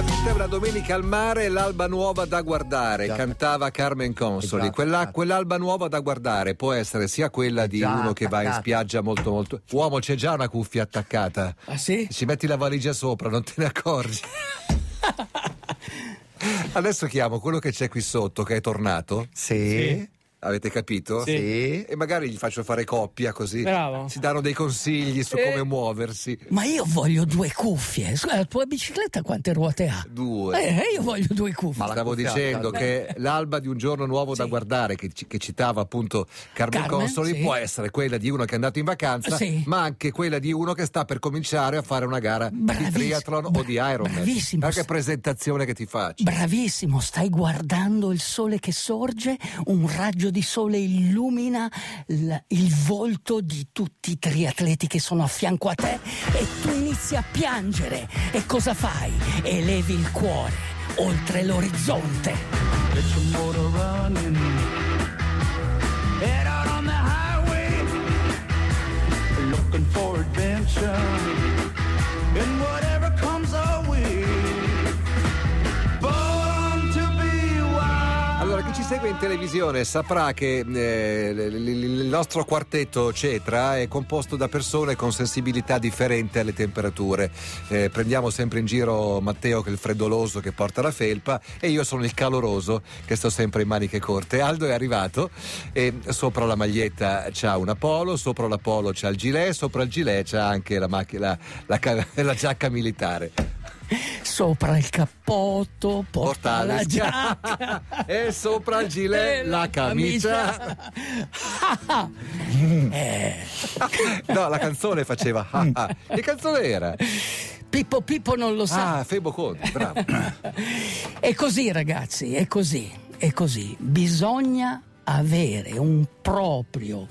La vita è una domenica al mare l'alba nuova da guardare, Già. cantava Carmen Consoli. Esatto, Quella- esatto. quell'alba nuova da guardare può essere sia quella di Già uno che va in attaccata. spiaggia molto molto... Uomo, c'è già una cuffia attaccata. Ah sì? Ci metti la valigia sopra, non te ne accorgi. Adesso chiamo quello che c'è qui sotto, che è tornato. Sì. Avete capito? Sì. Sì. E magari gli faccio fare coppia così Bravo. si danno dei consigli su Sì. come muoversi. Ma io voglio due cuffie. Scusa, la tua bicicletta quante ruote ha? Due. Eh, io voglio due cuffie. Ma la Stavo cuffia dicendo che l'alba di un giorno nuovo da Sì. guardare, che, che citava appunto Carmen, Carmen, Consoli, sì. può essere quella di uno che è andato in vacanza, Sì. ma anche quella di uno che sta per cominciare a fare una gara di Bravissimo. triathlon o Bra- di Ironman. bravissimo. Ma che presentazione che ti faccio. Bravissimo, stai guardando il sole che sorge, un raggio di sole illumina l- il volto di tutti i triatleti che sono a fianco a te e tu inizi a piangere. E cosa fai? Elevi il cuore oltre l'orizzonte. Get whatever segue in televisione saprà che eh, il nostro quartetto Cetra è composto da persone con sensibilità differente alle temperature. Eh, prendiamo sempre in giro Matteo che è il freddoloso che porta la felpa e io sono il caloroso che sto sempre in maniche corte. Aldo è arrivato e sopra la maglietta c'ha una polo, sopra la polo c'ha il gilet, sopra il gilet c'ha anche la, macch- la- la la giacca militare. Sopra il cappotto porta Porta la giacca. e sopra il gilet la camicia. Eh, No, la canzone faceva. Che canzone era? Pippo Pippo non lo sa. Ah, Febo Conti, bravo. È così ragazzi, è così, è così. Bisogna avere un proprio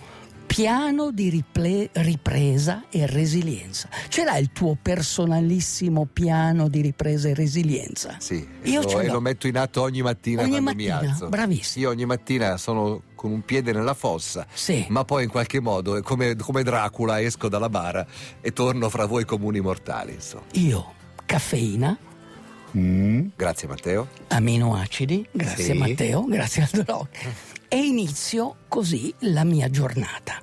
piano di riple- ripresa e resilienza. Ce l'hai il tuo personalissimo piano di ripresa e resilienza? Sì, Io lo, ce e l'ho. lo metto in atto ogni mattina Ogni quando mattina, mi alzo. bravissimo. Io ogni mattina sono con un piede nella fossa, Sì. ma poi in qualche modo, come, come Dracula, esco dalla bara e torno fra voi comuni mortali. Insomma. Io, caffeina, Grazie Matteo. aminoacidi, grazie Sì. Matteo, grazie al Doc, e inizio così la mia giornata.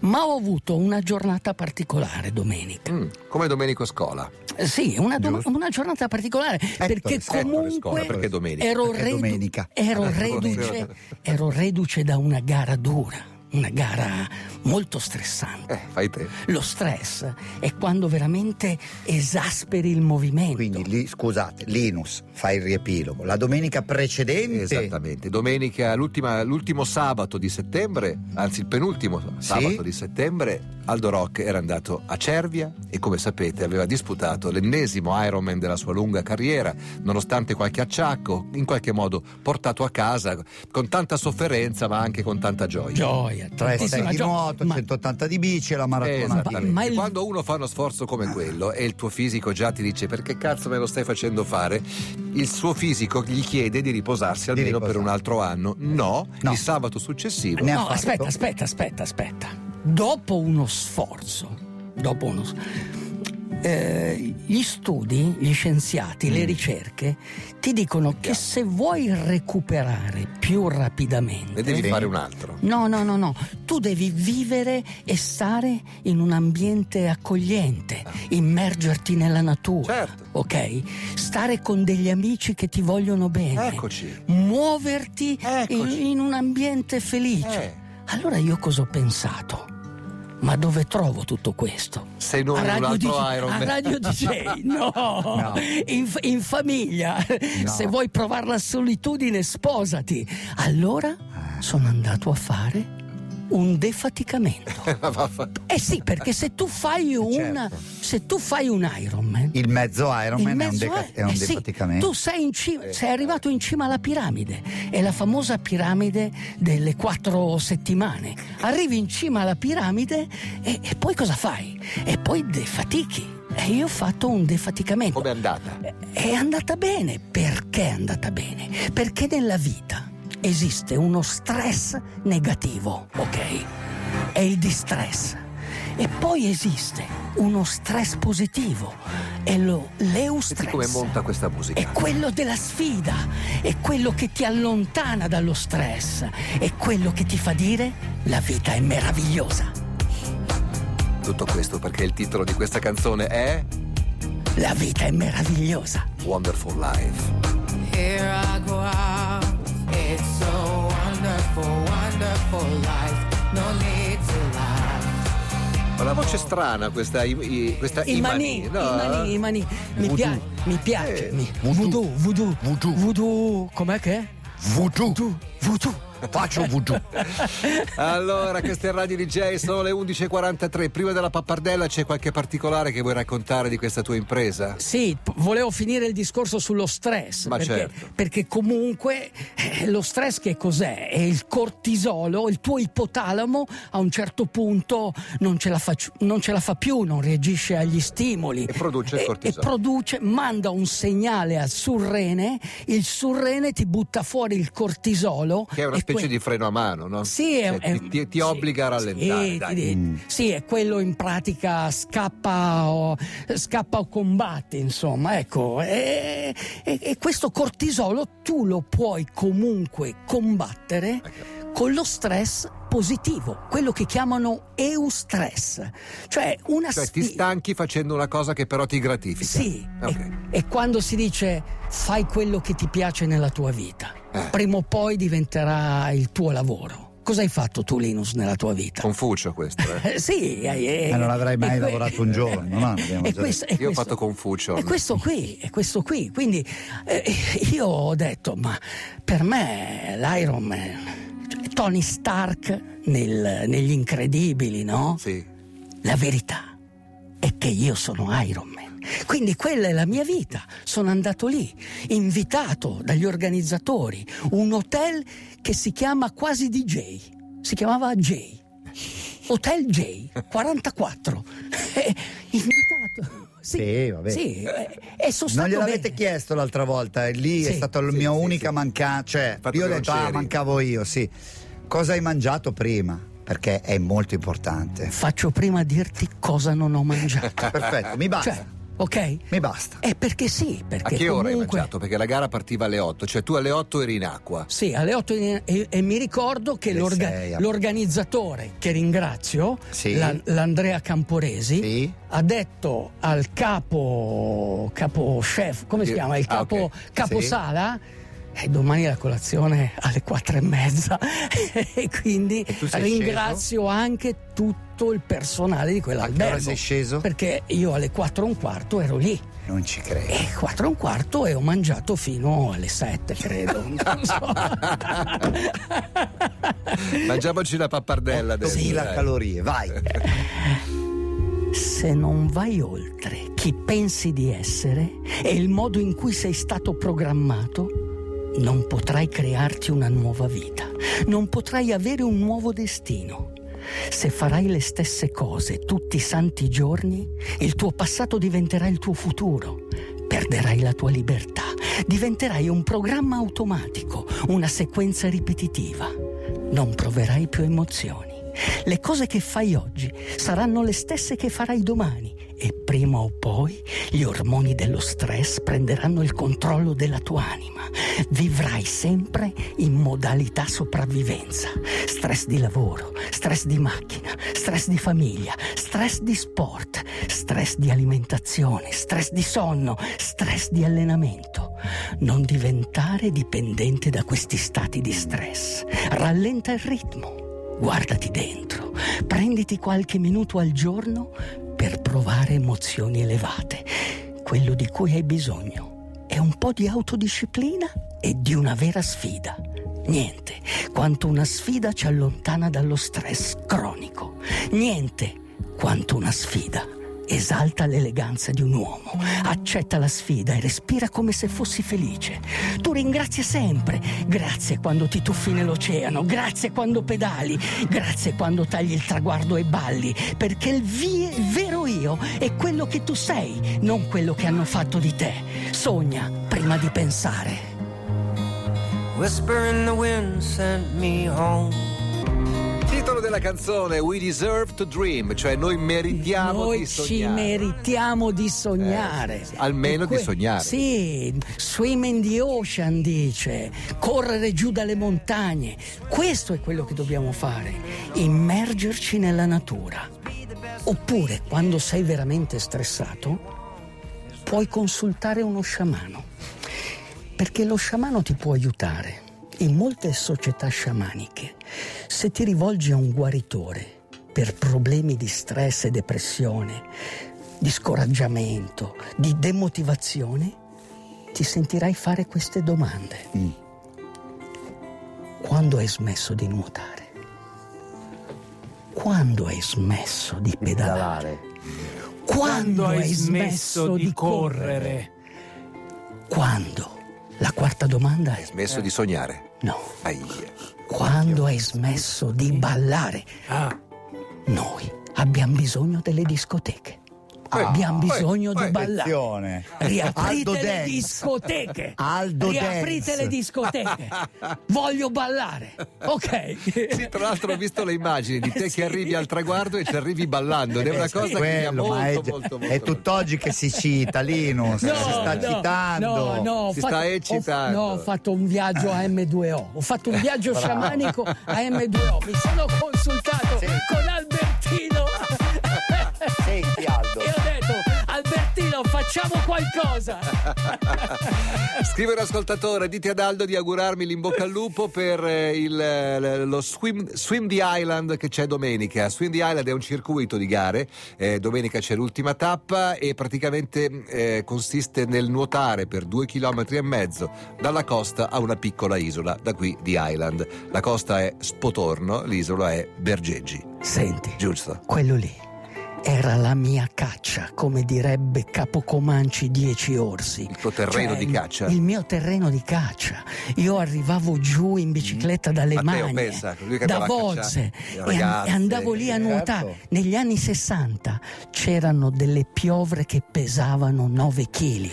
Ma ho avuto una giornata particolare domenica. Mm, come Domenico Scola. Eh, Sì, una, do- una giornata particolare perché Ettore, comunque Scola, perché domenica? ero, Perché redu- domenica. ero reduce, domenica. ero reduce da una gara dura, una gara molto stressante. Eh, fai te. Lo stress è quando veramente esasperi il movimento. Quindi lì, scusate, Linus fa il riepilogo. La domenica precedente Esattamente, domenica, l'ultima- l'ultimo sabato di settembre, anzi il penultimo sabato di settembre, Aldo Rock era andato a Cervia e come sapete aveva disputato l'ennesimo Ironman della sua lunga carriera, nonostante qualche acciacco, in qualche modo portato a casa con tanta sofferenza ma anche con tanta gioia. Gioia, 3 tantissima di gioia. nuoto, Ma- 180 di bici e la maratona. Esattamente. Ma il- Quando uno fa uno sforzo come quello e il tuo fisico già ti dice perché cazzo me lo stai facendo fare, il suo fisico gli chiede di riposarsi almeno riposare. per un altro anno. No, No. il sabato successivo Ne No, fatto? aspetta, aspetta, aspetta, aspetta. Dopo uno sforzo, dopo uno s- eh, gli studi, gli scienziati, Mm. le ricerche ti dicono che se vuoi recuperare più rapidamente ne devi Sì. fare un altro. No, no, no, no. Tu devi vivere e stare in un ambiente accogliente, immergerti nella natura. Certo. Ok? Stare con degli amici che ti vogliono bene. Eccoci. Muoverti in, Eccoci. in un ambiente felice. Eh. Allora io cosa ho pensato? Ma dove trovo tutto questo? Se non a in un Radio, altro DJ Iron a Man. Radio DJ, no, No. In, in famiglia. No. Se vuoi provare la solitudine, sposati. Allora sono andato a fare un defaticamento. Eh sì, perché se tu fai un, Certo. se tu fai un Ironman, Il mezzo Ironman è un, deca- è- un eh sì, defaticamento. tu sei, in cima, sei arrivato in cima alla piramide, è la famosa piramide delle quattro settimane. Arrivi in cima alla piramide e, e poi cosa fai? E poi defatichi. E io ho fatto un defaticamento. Come è andata? È andata bene. Perché è andata bene? Perché nella vita esiste uno stress negativo, ok? È il distress. E poi esiste uno stress positivo. E lo Senti l'eustress. come monta questa musica. È quello della sfida, è quello che ti allontana dallo stress, è quello che ti fa dire la vita è meravigliosa. Tutto questo perché il titolo di questa canzone è La vita è meravigliosa. Wonderful Life. Here I go out. Wonderful life. No need to lie. Ho la voce strana questa, i, i- questa I mani, Imani, no? i mani, i mani. Mi, pia- mi piace. Eh, mi- voodoo. voodoo, voodoo, Voodoo. voodoo. Com'è che è? Voodoo. Voodoo, voodoo. Faccio voodoo. Allora, queste è Radio DJ, sono le 11.43. Prima della pappardella c'è qualche particolare che vuoi raccontare di questa tua impresa? Sì, volevo finire il discorso sullo stress. Ma perché, certo. perché comunque eh, lo stress che cos'è? È il cortisolo, il tuo ipotalamo a un certo punto non ce la fa, non ce la fa più, non reagisce agli stimoli. E produce il E- cortisolo. E produce, manda un segnale al surrene, il surrene ti butta fuori il cortisolo. Che è una e specie que- di freno a mano, no? sì, è, Cioè, è- ti, ti- ti sì, obbliga a rallentare. sì, dai. ti- sì, è quello in pratica scappa o, scappa o combatti, insomma, ecco. E, e- e questo cortisolo tu lo puoi comunque combattere con lo stress positivo, quello che chiamano eustress, cioè una Cioè, ti sfi- stanchi facendo una cosa che però ti gratifica. sì, Ok. e, e quando si dice fai quello che ti piace nella tua vita, Eh. prima o poi diventerà il tuo lavoro. Cosa hai fatto tu, Linus, nella tua vita? Confucio questo, eh. Sì, eh, Eh, non avrei mai que- lavorato un giorno, no? Abbiamo E questo- e Io ho questo- fatto Confucio. È questo qui, è questo qui. Quindi eh, io ho detto, ma per me l'Iron Man, Tony Stark nel- negli incredibili, no? Sì. La verità è che io sono Iron Man. Quindi quella è la mia vita. Sono andato lì, invitato dagli organizzatori, un hotel che si chiama quasi DJ. Si chiamava J. Hotel J, 44. Eh, invitato. Sì, Sì, vabbè. Sì, eh, e sono Non gliel'avete bene. chiesto l'altra volta, lì è Sì, stata la sì, mia sì, unica sì. mancanza. Cioè, Fatto io ho detto, ah, c'eri." mancavo io, sì. Cosa hai mangiato prima? Perché è molto importante. Faccio prima dirti cosa non ho mangiato. Perfetto, mi basta. Cioè, ok? Mi basta. È perché sì, A perché che ora hai comunque... mangiato? Perché la gara partiva alle 8, cioè tu alle 8 eri in acqua. Sì, alle 8 e, e- e mi ricordo che l'orga- sei, a- l'organizzatore, che ringrazio, Sì. la- l'Andrea Camporesi, Sì. ha detto al capo, capo chef, come si Sì. chiama? Il Ah, capo, ok. caposala. E domani la colazione alle quattro e mezza e quindi E ringrazio anche tutto il personale di quell'albergo sei sceso? perché io alle quattro e un quarto ero lì Non ci credo. e quattro e un quarto e ho mangiato fino alle sette credo non so. Mangiamoci la pappardella adesso. 8000 dai. calorie, vai. Se non vai oltre chi pensi di essere e il modo in cui sei stato programmato, non potrai crearti una nuova vita, non potrai avere un nuovo destino. Se farai le stesse cose tutti i santi giorni, il tuo passato diventerà il tuo futuro. Perderai la tua libertà, diventerai un programma automatico, una sequenza ripetitiva. Non proverai più emozioni. Le cose che fai oggi saranno le stesse che farai domani e prima o poi gli ormoni dello stress prenderanno il controllo della tua anima. Vivrai sempre in modalità sopravvivenza. Stress di lavoro, stress di macchina, stress di famiglia, stress di sport, stress di alimentazione, stress di sonno, stress di allenamento. Non diventare dipendente da questi stati di stress. Rallenta il ritmo. Guardati dentro, prenditi qualche minuto al giorno per provare emozioni elevate. Quello di cui hai bisogno è un po' di autodisciplina e di una vera sfida. Niente quanto una sfida ci allontana dallo stress cronico. Niente quanto una sfida esalta l'eleganza di un uomo. Accetta la sfida e respira come se fossi felice. Tu ringrazia sempre. Grazie quando ti tuffi nell'oceano, grazie quando pedali, grazie quando tagli il traguardo e balli, perché il, vi- il vero io è quello che tu sei, non quello che hanno fatto di te. Sogna prima di pensare. Whisper in the wind sent me home. Della canzone We Deserve to Dream, cioè noi meritiamo Noi di ci sognare. meritiamo di sognare. Eh, sì, sì. Almeno E di sognare. Sì, swim in the ocean dice, correre giù dalle montagne. Questo è quello che dobbiamo fare, immergerci nella natura. Oppure, quando sei veramente stressato, puoi consultare uno sciamano. Perché lo sciamano ti può aiutare. In molte società sciamaniche, se ti rivolgi a un guaritore per problemi di stress e depressione, di scoraggiamento, di demotivazione, ti sentirai fare queste domande. Quando hai smesso di nuotare? Quando hai smesso di pedalare? Quando, hai smesso di correre? Quando? La quarta domanda è Smesso di sognare. no. Aia. Quando hai smesso di ballare? Ah, Noi abbiamo bisogno delle discoteche. Abbiamo poi- bisogno di ballare. Riaprite le discoteche. Aldo Riaprite Dance. le discoteche. Voglio ballare. Ok. Sì, tra l'altro ho visto le immagini di te Sì. che arrivi al traguardo e ci arrivi ballando ed è una cosa che mi Quello, molto, è, molto, molto, è tutt'oggi che si cita, Linus, si sta no, citando. No, no, ho Si fatto- sta ho- eccitando. no, ho fatto un viaggio a M2O. Ho fatto un viaggio sciamanico a M2O. Mi sono consultato con Albertino. Senti, facciamo qualcosa. Scrive un ascoltatore, dite ad Aldo di augurarmi l'in bocca al lupo per eh, il, eh, lo swim, swim the Island che c'è domenica. Swim the Island è un circuito di gare, eh, domenica c'è l'ultima tappa e praticamente eh, consiste nel nuotare per due chilometri e mezzo dalla costa a una piccola isola, da qui di Island. La costa è Spotorno, l'isola è Bergeggi. Senti, Giusto? quello lì era la mia caccia, come direbbe Capocomanci Dieci Orsi. Il tuo terreno Cioè, di caccia. Il mio terreno di caccia. Io arrivavo giù in bicicletta dalle Matteo, mani, pensa, lui che da cacciare, e, e andavo lì a certo. nuotare. Negli anni 60 c'erano delle piovre che pesavano 9 kg.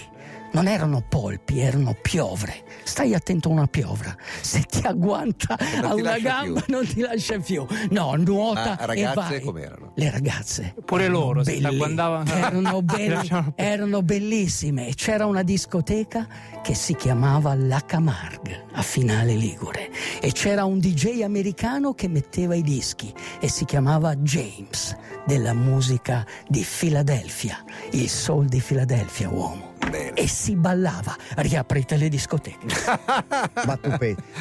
Non erano polpi, erano piovre. Stai attento a una piovra. Se ti agguanta non a ti una gamba più. non ti lascia più. No, nuota Ma e ragazze vai. com'erano? Le ragazze. Pure erano loro, se belli- t'agguantavano- erano, belli- erano bellissime. E C'era una discoteca che si chiamava La Camargue a Finale Ligure e c'era un DJ americano che metteva i dischi e si chiamava James della musica di Filadelfia, il soul di Filadelfia, uomo. Bene. E si ballava, riaprite le discoteche. Ma.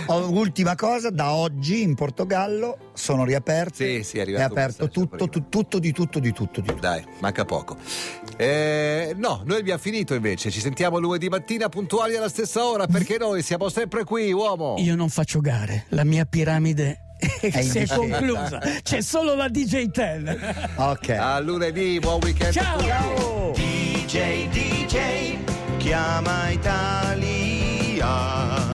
Oh, Ultima cosa, da oggi in Portogallo sono riaperte. Sì, sì, è è aperto tutto, tu- tutto di tutto, di tutto, di tutto. Dai, manca poco. Eh, no, noi abbiamo finito invece. Ci sentiamo lunedì mattina puntuali alla stessa ora perché noi siamo sempre qui, uomo. Io non faccio gare, la mia piramide si è conclusa, c'è solo la DJ 10. Ok. A lunedì, buon weekend. a Ciao. tutti. Ciao. DJ, DJ, chiama Italia.